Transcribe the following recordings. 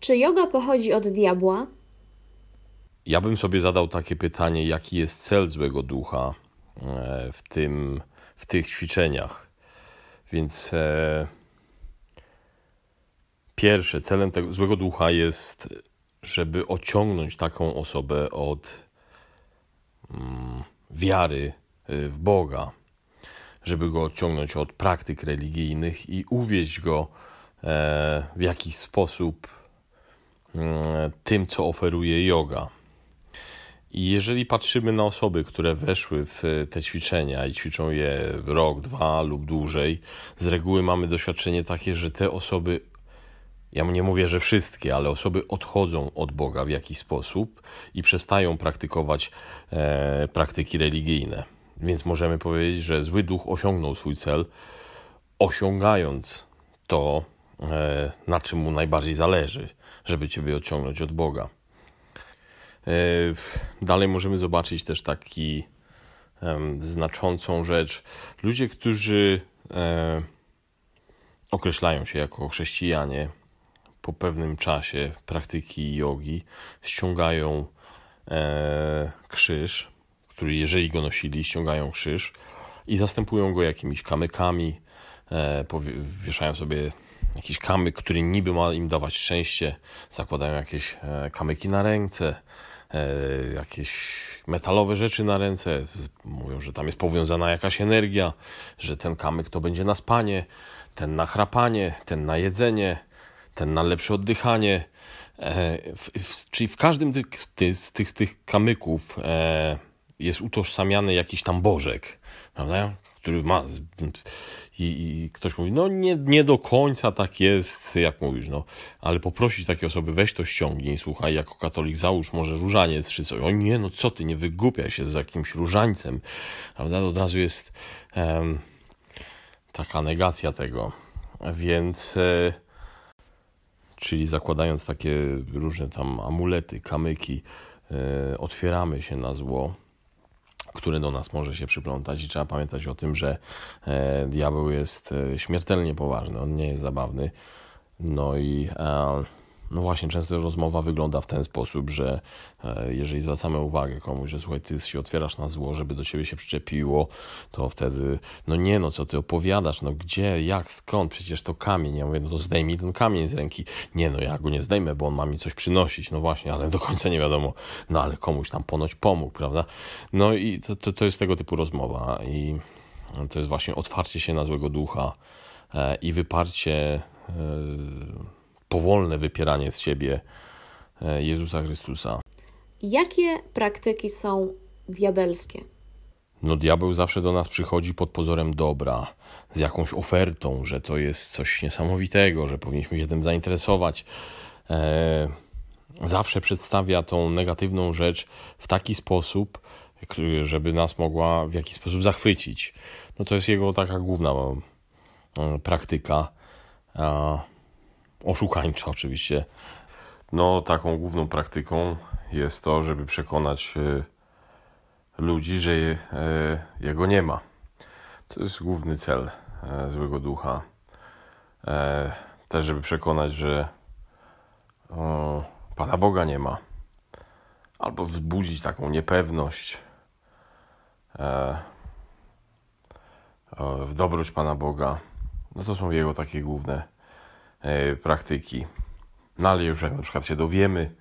Czy yoga pochodzi od diabła? Ja bym sobie zadał takie pytanie, jaki jest cel złego ducha e, w, tym, w tych ćwiczeniach. Więc e, pierwsze, celem tego złego ducha jest, żeby ociągnąć taką osobę od mm, wiary e, w Boga, żeby go odciągnąć od praktyk religijnych i uwieść go e, w jakiś sposób tym, co oferuje yoga. I jeżeli patrzymy na osoby, które weszły w te ćwiczenia i ćwiczą je rok, dwa lub dłużej, z reguły mamy doświadczenie takie, że te osoby, ja nie mówię, że wszystkie, ale osoby odchodzą od Boga w jakiś sposób i przestają praktykować e, praktyki religijne. Więc możemy powiedzieć, że zły duch osiągnął swój cel, osiągając to, e, na czym mu najbardziej zależy, żeby Ciebie odciągnąć od Boga. E, dalej możemy zobaczyć też taki znaczącą rzecz. Ludzie, którzy określają się jako chrześcijanie, po pewnym czasie praktyki jogi ściągają e, krzyż, który jeżeli go nosili, ściągają krzyż i zastępują go jakimiś kamykami, e, wieszają sobie jakiś kamyk, który niby ma im dawać szczęście, zakładają jakieś e, kamyki na ręce, e, jakieś metalowe rzeczy na ręce, mówią, że tam jest powiązana jakaś energia, że ten kamyk to będzie na spanie, ten na chrapanie, ten na jedzenie, ten na lepsze oddychanie. E, czyli w każdym z tych, tych kamyków jest utożsamiany jakiś tam bożek, prawda? Który ma. I, I, ktoś mówi, no nie, nie do końca tak jest, jak mówisz, no, ale poprosić takie osoby, weź to ściągnij, słuchaj, jako katolik załóż może różaniec czy coś. O nie, no co ty, nie wygłupiaj się z jakimś różańcem, prawda? Od razu jest taka negacja tego. Więc. E, czyli zakładając takie różne tam amulety, kamyki, e, otwieramy się na zło które do nas może się przyplątać i trzeba pamiętać o tym, że e, diabeł jest e, śmiertelnie poważny, on nie jest zabawny. No i e, no właśnie, często rozmowa wygląda w ten sposób, że e, jeżeli zwracamy uwagę komuś, że słuchaj, ty się otwierasz na zło, żeby do ciebie się przyczepiło, to wtedy, no nie no, co ty opowiadasz, no gdzie, jak, skąd, przecież to kamień. Ja mówię, no to zdejmij ten kamień z ręki. Nie no, ja go nie zdejmę, bo on ma mi coś przynosić. No właśnie, ale do końca nie wiadomo, no ale komuś tam ponoć pomógł, prawda? No i to, to, to jest tego typu rozmowa i to jest właśnie otwarcie się na złego ducha e, i wyparcie e, powolne wypieranie z siebie e, Jezusa Chrystusa. Jakie praktyki są diabelskie? No, diabeł zawsze do nas przychodzi pod pozorem dobra, z jakąś ofertą, że to jest coś niesamowitego, że powinniśmy się tym zainteresować. E, zawsze przedstawia tą negatywną rzecz w taki sposób, żeby nas mogła w jakiś sposób zachwycić. No to jest jego taka główna e, praktyka oszukańcza oczywiście. No, taką główną praktyką jest to, żeby przekonać e, ludzi, że e, jego nie ma. To jest główny cel e, złego ducha. Też, żeby przekonać, że Pana Boga nie ma. Albo wzbudzić taką niepewność w dobroć Pana Boga. No to są jego takie główne praktyki. No ale już jak na przykład się dowiemy,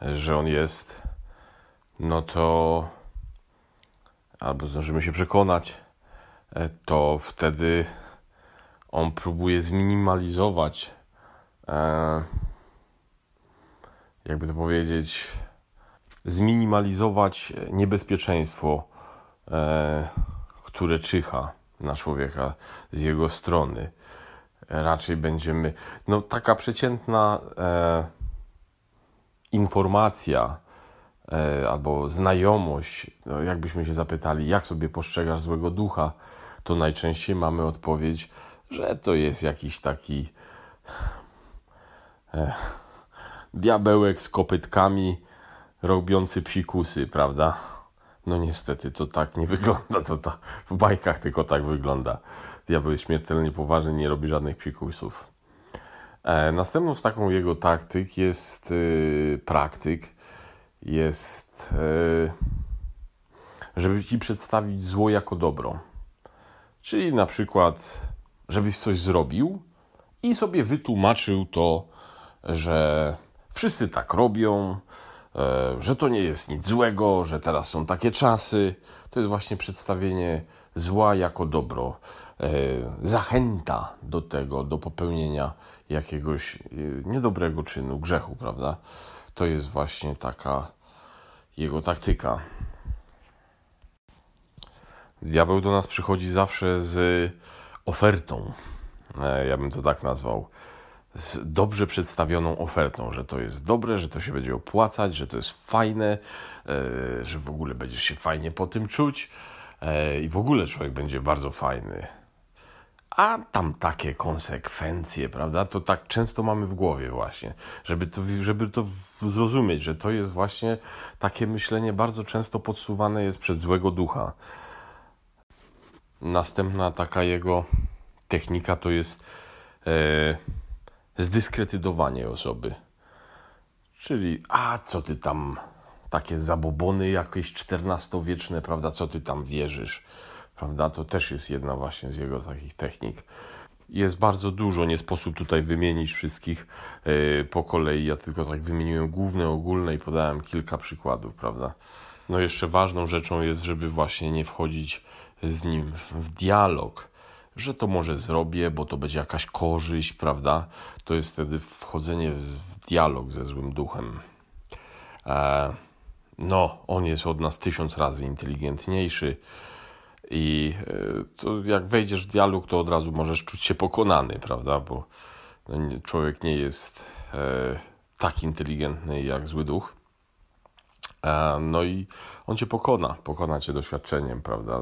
że on jest, no to albo zdążymy się przekonać, e, to wtedy on próbuje zminimalizować, e, jakby to powiedzieć, zminimalizować niebezpieczeństwo, które czyha na człowieka z jego strony raczej będziemy. No, taka przeciętna e, informacja e, albo znajomość, no, jakbyśmy się zapytali, jak sobie postrzegasz złego ducha, to najczęściej mamy odpowiedź, że to jest jakiś taki e, diabełek z kopytkami robiący psikusy, prawda? No niestety to tak nie wygląda, to ta, w bajkach tylko tak wygląda. Diabeł śmiertelnie poważny, nie robi żadnych psikusów. E, następną z taką jego taktyk jest y, praktyk, jest, y, żeby ci przedstawić zło jako dobro. Czyli na przykład, żebyś coś zrobił i sobie wytłumaczył to, że wszyscy tak robią, że to nie jest nic złego, że teraz są takie czasy. To jest właśnie przedstawienie zła jako dobro. E, zachęta do tego, do popełnienia jakiegoś e, niedobrego czynu, grzechu, prawda? To jest właśnie taka jego taktyka. Diabeł do nas przychodzi zawsze z ofertą. E, ja bym to tak nazwał. Z dobrze przedstawioną ofertą, że to jest dobre, że to się będzie opłacać, że to jest fajne, że w ogóle będziesz się fajnie po tym czuć i w ogóle człowiek będzie bardzo fajny a tam takie konsekwencje, prawda? To tak często mamy w głowie właśnie, żeby to, żeby to zrozumieć, że to jest właśnie takie myślenie bardzo często podsuwane jest przez złego ducha. Następna taka jego technika to jest e, zdyskredytowanie osoby. Czyli, a co ty tam, takie zabobony jakieś czternastowieczne, prawda, co ty tam wierzysz? prawda? To też jest jedna właśnie z jego takich technik. Jest bardzo dużo, nie sposób tutaj wymienić wszystkich yy, po kolei. Ja tylko tak wymieniłem główne, ogólne i podałem kilka przykładów, prawda? No jeszcze ważną rzeczą jest, żeby właśnie nie wchodzić z nim w dialog, że to może zrobię, bo to będzie jakaś korzyść, prawda? To jest wtedy wchodzenie w dialog ze złym duchem. E, no, on jest od nas tysiąc razy inteligentniejszy i e, to jak wejdziesz w dialog, to od razu możesz czuć się pokonany, prawda? Bo no, człowiek nie jest e, tak inteligentny jak zły duch. No i on cię pokona, pokona cię doświadczeniem, prawda?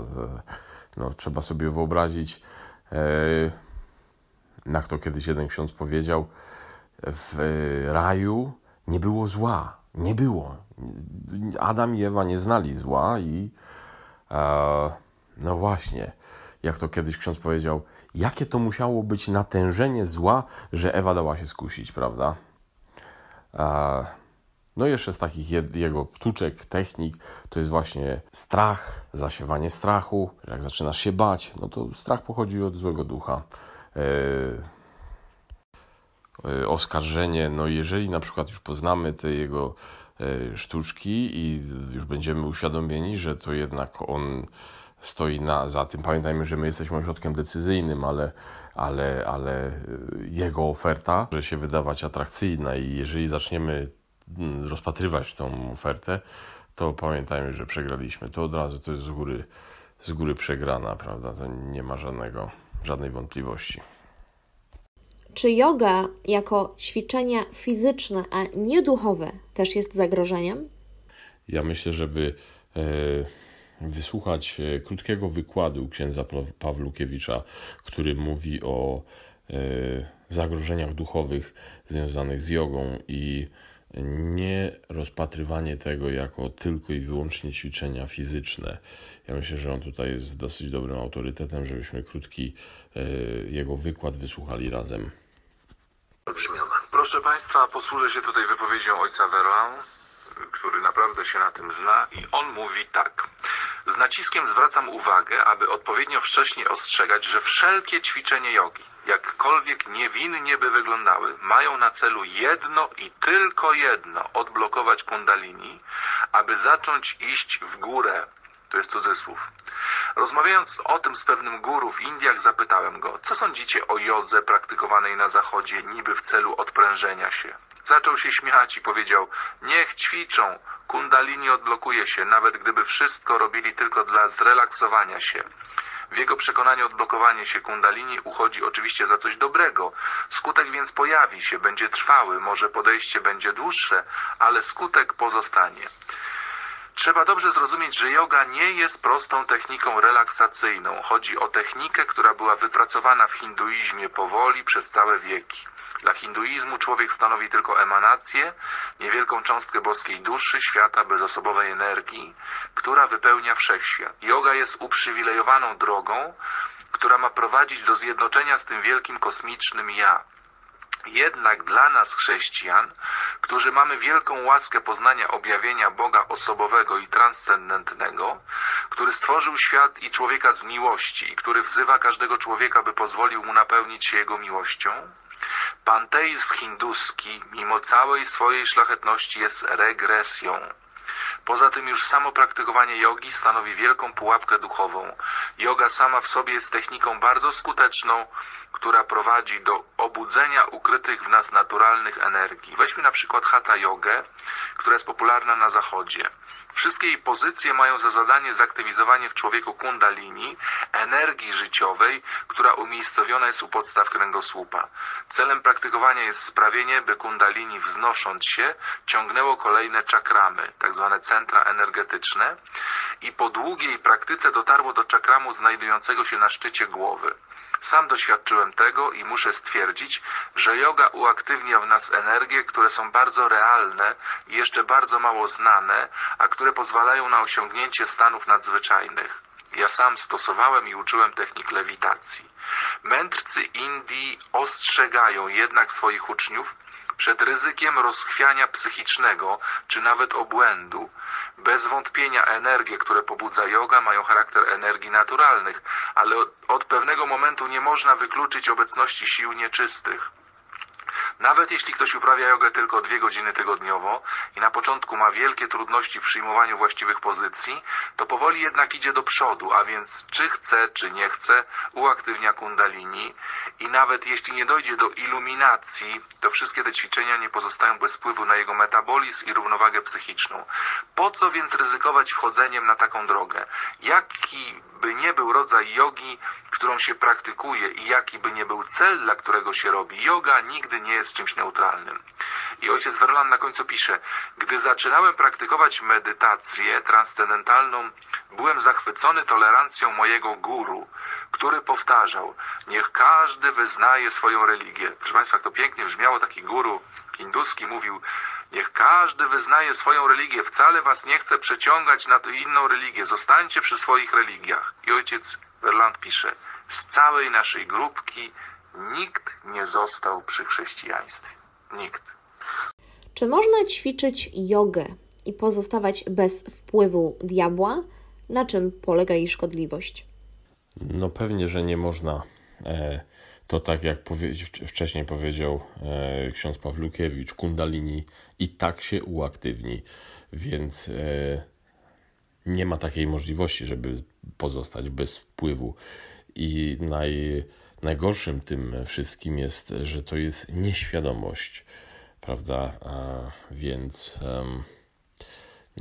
No, trzeba sobie wyobrazić, jak to kiedyś jeden ksiądz powiedział, w raju nie było zła. Nie było. Adam i Ewa nie znali zła i no właśnie, jak to kiedyś ksiądz powiedział, jakie to musiało być natężenie zła, że Ewa dała się skusić, prawda? No i jeszcze z takich jego sztuczek, technik, to jest właśnie strach, zasiewanie strachu. Jak zaczynasz się bać, no to strach pochodzi od złego ducha. E, e, oskarżenie, no jeżeli na przykład już poznamy te jego e, sztuczki i już będziemy uświadomieni, że to jednak on stoi na, za tym. Pamiętajmy, że my jesteśmy ośrodkiem decyzyjnym, ale, ale, ale jego oferta może się wydawać atrakcyjna i jeżeli zaczniemy rozpatrywać tą ofertę, to pamiętajmy, że przegraliśmy. To od razu to jest z góry, z góry przegrana, prawda? To nie ma żadnego, żadnej wątpliwości. Czy yoga jako ćwiczenia fizyczne, a nie duchowe też jest zagrożeniem? Ja myślę, żeby. Yy wysłuchać e, krótkiego wykładu księdza Pawlukiewicza, który mówi o e, zagrożeniach duchowych związanych z jogą i nie rozpatrywanie tego jako tylko i wyłącznie ćwiczenia fizyczne. Ja myślę, że on tutaj jest dosyć dobrym autorytetem, żebyśmy krótki e, jego wykład wysłuchali razem. Proszę Państwa, posłużę się tutaj wypowiedzią ojca Veron, który naprawdę się na tym zna i on mówi tak. Z naciskiem zwracam uwagę, aby odpowiednio wcześniej ostrzegać, że wszelkie ćwiczenia jogi, jakkolwiek niewinnie by wyglądały, mają na celu jedno i tylko jedno odblokować kundalini, aby zacząć iść w górę. To jest cudzysłów. Rozmawiając o tym z pewnym guru w Indiach, zapytałem go, co sądzicie o jodze praktykowanej na zachodzie, niby w celu odprężenia się. Zaczął się śmiać i powiedział, niech ćwiczą, kundalini odblokuje się, nawet gdyby wszystko robili tylko dla zrelaksowania się. W jego przekonaniu odblokowanie się kundalini uchodzi oczywiście za coś dobrego. Skutek więc pojawi się, będzie trwały, może podejście będzie dłuższe, ale skutek pozostanie. Trzeba dobrze zrozumieć, że yoga nie jest prostą techniką relaksacyjną. Chodzi o technikę, która była wypracowana w hinduizmie powoli przez całe wieki. Dla hinduizmu człowiek stanowi tylko emanację, niewielką cząstkę boskiej duszy, świata bezosobowej energii, która wypełnia wszechświat. Yoga jest uprzywilejowaną drogą, która ma prowadzić do zjednoczenia z tym wielkim kosmicznym ja. Jednak dla nas, chrześcijan, którzy mamy wielką łaskę poznania objawienia Boga osobowego i transcendentnego, który stworzył świat i człowieka z miłości i który wzywa każdego człowieka, by pozwolił mu napełnić się jego miłością, panteizm hinduski, mimo całej swojej szlachetności, jest regresją. Poza tym już samo praktykowanie jogi stanowi wielką pułapkę duchową. Yoga sama w sobie jest techniką bardzo skuteczną, która prowadzi do obudzenia ukrytych w nas naturalnych energii. Weźmy na przykład hatha jogę, która jest popularna na zachodzie. Wszystkie jej pozycje mają za zadanie zaktywizowanie w człowieku kundalini, energii życiowej, która umiejscowiona jest u podstaw kręgosłupa. Celem praktykowania jest sprawienie, by kundalini wznosząc się ciągnęło kolejne czakramy, tak zwane centra energetyczne i po długiej praktyce dotarło do czakramu znajdującego się na szczycie głowy. Sam doświadczyłem tego i muszę stwierdzić, że yoga uaktywnia w nas energie, które są bardzo realne i jeszcze bardzo mało znane, a które pozwalają na osiągnięcie stanów nadzwyczajnych. Ja sam stosowałem i uczyłem technik lewitacji. Mędrcy Indii ostrzegają jednak swoich uczniów przed ryzykiem rozchwiania psychicznego czy nawet obłędu. Bez wątpienia energie, które pobudza yoga, mają charakter energii naturalnych, ale od, od pewnego momentu nie można wykluczyć obecności sił nieczystych. Nawet jeśli ktoś uprawia jogę tylko dwie godziny tygodniowo i na początku ma wielkie trudności w przyjmowaniu właściwych pozycji, to powoli jednak idzie do przodu, a więc czy chce, czy nie chce, uaktywnia kundalini i nawet jeśli nie dojdzie do iluminacji, to wszystkie te ćwiczenia nie pozostają bez wpływu na jego metabolizm i równowagę psychiczną. Po co więc ryzykować wchodzeniem na taką drogę? Jaki by nie był rodzaj jogi, którą się praktykuje i jaki by nie był cel, dla którego się robi, yoga nigdy nie jest czymś neutralnym. I ojciec Verlan na końcu pisze, gdy zaczynałem praktykować medytację transcendentalną, byłem zachwycony tolerancją mojego guru, który powtarzał, niech każdy wyznaje swoją religię. Proszę Państwa, jak to pięknie brzmiało, taki guru hinduski mówił, niech każdy wyznaje swoją religię, wcale was nie chce przeciągać na inną religię, zostańcie przy swoich religiach. I ojciec Verland pisze, z całej naszej grupki nikt nie został przy chrześcijaństwie. Nikt. Czy można ćwiczyć jogę i pozostawać bez wpływu diabła? Na czym polega jej szkodliwość? No pewnie, że nie można. E, to tak jak wcześniej powiedział e, ksiądz Pawlukiewicz, kundalini i tak się uaktywni, więc e, nie ma takiej możliwości, żeby pozostać bez wpływu. I naj, najgorszym tym wszystkim jest, że to jest nieświadomość, prawda? A, więc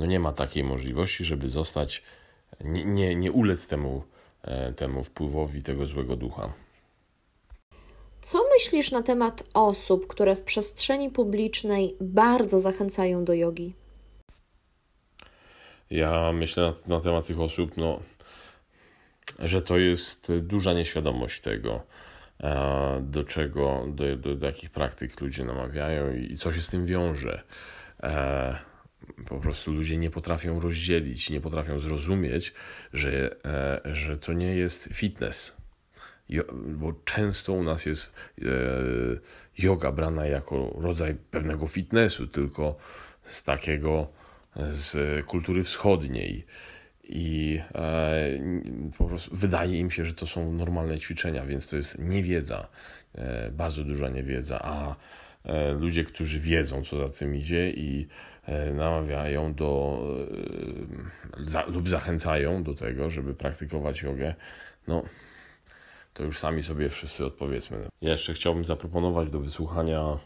no nie ma takiej możliwości, żeby zostać, nie, nie, nie ulec temu, e, temu wpływowi tego złego ducha. Co myślisz na temat osób, które w przestrzeni publicznej bardzo zachęcają do jogi? Ja myślę na, na temat tych osób, no, że to jest duża nieświadomość tego, e, do czego, do, do, do jakich praktyk ludzie namawiają i, i co się z tym wiąże. E, po prostu ludzie nie potrafią rozdzielić, nie potrafią zrozumieć, że, e, że to nie jest fitness. Bo często u nas jest yoga brana jako rodzaj pewnego fitnessu, tylko z takiego z kultury wschodniej. I e, po prostu wydaje im się, że to są normalne ćwiczenia, więc to jest niewiedza, e, bardzo duża niewiedza, a e, ludzie, którzy wiedzą, co za tym idzie i e, namawiają do e, lub zachęcają do tego, żeby praktykować jogę, no to już sami sobie wszyscy odpowiedzmy. Ja jeszcze chciałbym zaproponować do wysłuchania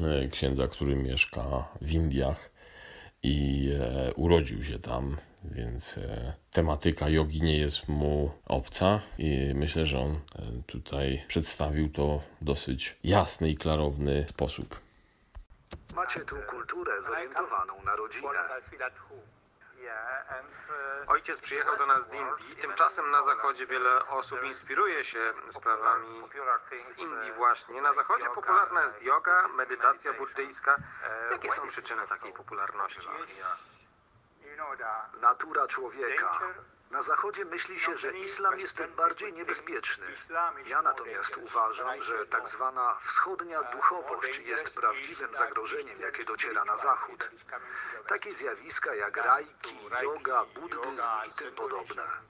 e, księdza, który mieszka w Indiach i e, urodził się tam, więc e, tematyka jogi nie jest mu obca i myślę, że on tutaj przedstawił to w dosyć jasny i klarowny sposób. Macie tu kulturę zorientowaną na rodzinę. Ojciec przyjechał do nas z Indii. Tymczasem na zachodzie wiele osób inspiruje się sprawami z Indii właśnie. Na zachodzie popularna jest yoga, medytacja buddyjska. Jakie są przyczyny takiej popularności? Natura człowieka. Na Zachodzie myśli się, że islam jest bardziej niebezpieczny. Ja natomiast uważam, że tak zwana wschodnia duchowość jest prawdziwym zagrożeniem, jakie dociera na Zachód. Takie zjawiska jak rajki, yoga, buddyzm i tym podobne.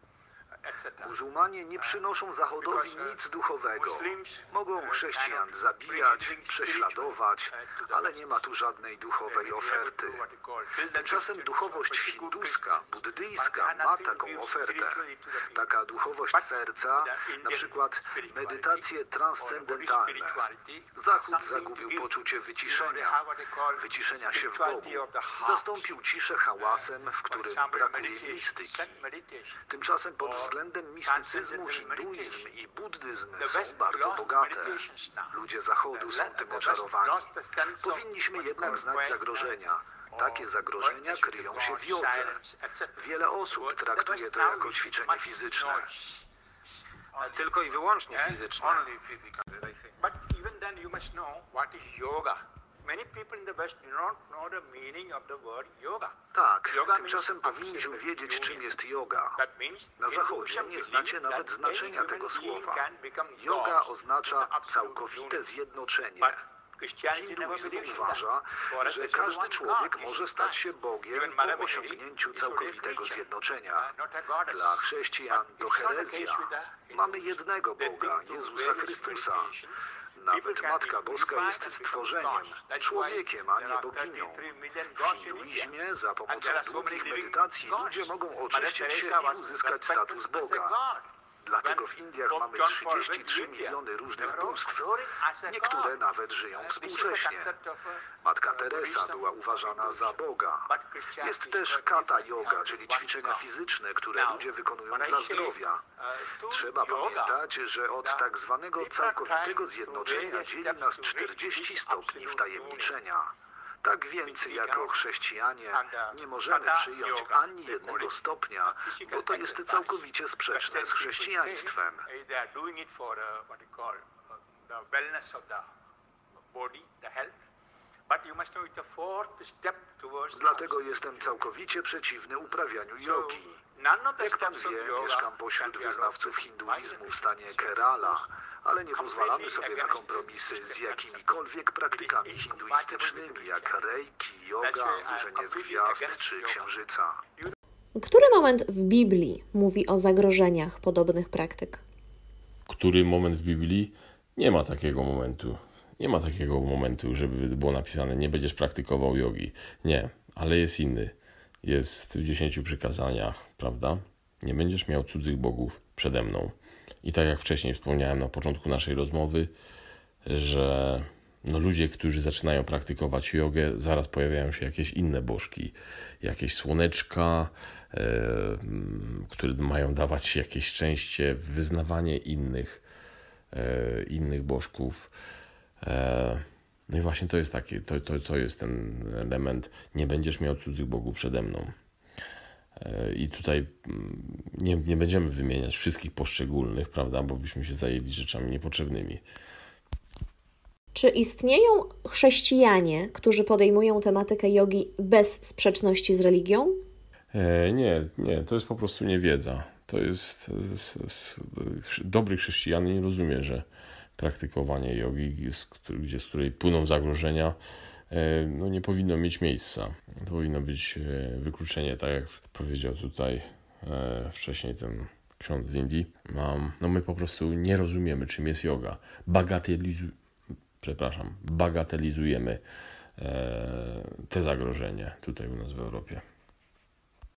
Muzułmanie nie przynoszą Zachodowi nic duchowego. Mogą chrześcijan zabijać, prześladować, ale nie ma tu żadnej duchowej oferty. Tymczasem duchowość hinduska, buddyjska ma taką ofertę. Taka duchowość serca, na przykład medytacje transcendentalne. Zachód zagubił poczucie wyciszenia, wyciszenia się w Bogu. Zastąpił ciszę hałasem, w którym brakuje mistyki. Tymczasem pod względem mistycyzmu hinduizm i buddyzm są bardzo bogate. Ludzie Zachodu są tym oczarowani. Powinniśmy jednak znać zagrożenia. Takie zagrożenia kryją się w jodze. Wiele osób traktuje to jako ćwiczenie fizyczne. Tylko i wyłącznie fizyczne. But even then, you must know what is yoga. Tak, tymczasem powinniśmy wiedzieć, czym jest yoga. Na Zachodzie nie znacie nawet znaczenia tego słowa. Yoga oznacza całkowite zjednoczenie. Hinduizm uważa, że każdy człowiek może stać się Bogiem po osiągnięciu całkowitego zjednoczenia. Dla chrześcijan to herezja. Mamy jednego Boga, Jezusa Chrystusa. Nawet Matka Boska jest stworzeniem, człowiekiem, a nie boginią. 33 million W hinduizmie za pomocą długich medytacji ludzie mogą oczyścić się i uzyskać status Boga. Dlatego w Indiach mamy John Paul went 33 to India, miliony różnych bóstw. Niektóre nawet żyją współcześnie. uh, Matka Teresa była uważana za. Boga. Jest też kata yoga, czyli ćwiczenia fizyczne, które ludzie wykonują dla zdrowia. to Trzeba pamiętać, że od tak zwanego całkowitego zjednoczenia dzieli nas to reach 40 this stopni wtajemniczenia. Tak więc jako chrześcijanie nie możemy przyjąć ani jednego stopnia, bo to jest całkowicie sprzeczne z chrześcijaństwem. uh, uh, Dlatego jestem całkowicie przeciwny uprawianiu jogi. Jak pan wie, mieszkam pośród wyznawców hinduizmu w stanie. Kerala, ale nie pozwalamy sobie na kompromisy z jakimikolwiek praktykami hinduistycznymi, jak reiki, yoga, wróżenie z gwiazd czy księżyca. Który moment w Biblii mówi o zagrożeniach podobnych praktyk? który moment w Biblii nie ma takiego momentu. Nie ma takiego momentu, żeby było napisane, nie będziesz praktykował jogi. Nie, ale jest inny. Jest w dziesięciu przykazaniach, prawda? Nie będziesz miał cudzych bogów przede mną. I tak jak wcześniej wspomniałem na początku naszej rozmowy, że no ludzie, którzy zaczynają praktykować jogę, zaraz pojawiają się jakieś inne bożki, jakieś słoneczka, e, które mają dawać jakieś szczęście, wyznawanie innych, e, innych bożków. E, no i właśnie to jest taki, to, to, to jest ten element, nie będziesz miał cudzych bogów przede mną. E, I tutaj mm, nie, nie będziemy wymieniać wszystkich poszczególnych, prawda, bo byśmy się zajęli rzeczami niepotrzebnymi. Czy istnieją chrześcijanie, którzy podejmują tematykę jogi bez sprzeczności z religią? E, nie, nie, to jest po prostu niewiedza. To jest, s- s- dobry chrześcijan nie rozumie, że praktykowanie jogi, z, gdzie, z której płyną zagrożenia, no nie powinno mieć miejsca. To powinno być e, wykluczenie, tak jak powiedział tutaj e, wcześniej ten ksiądz z Indii. No, my po prostu nie rozumiemy, czym jest yoga. Bagatelizu... Przepraszam, bagatelizujemy e, te zagrożenia tutaj u nas w Europie.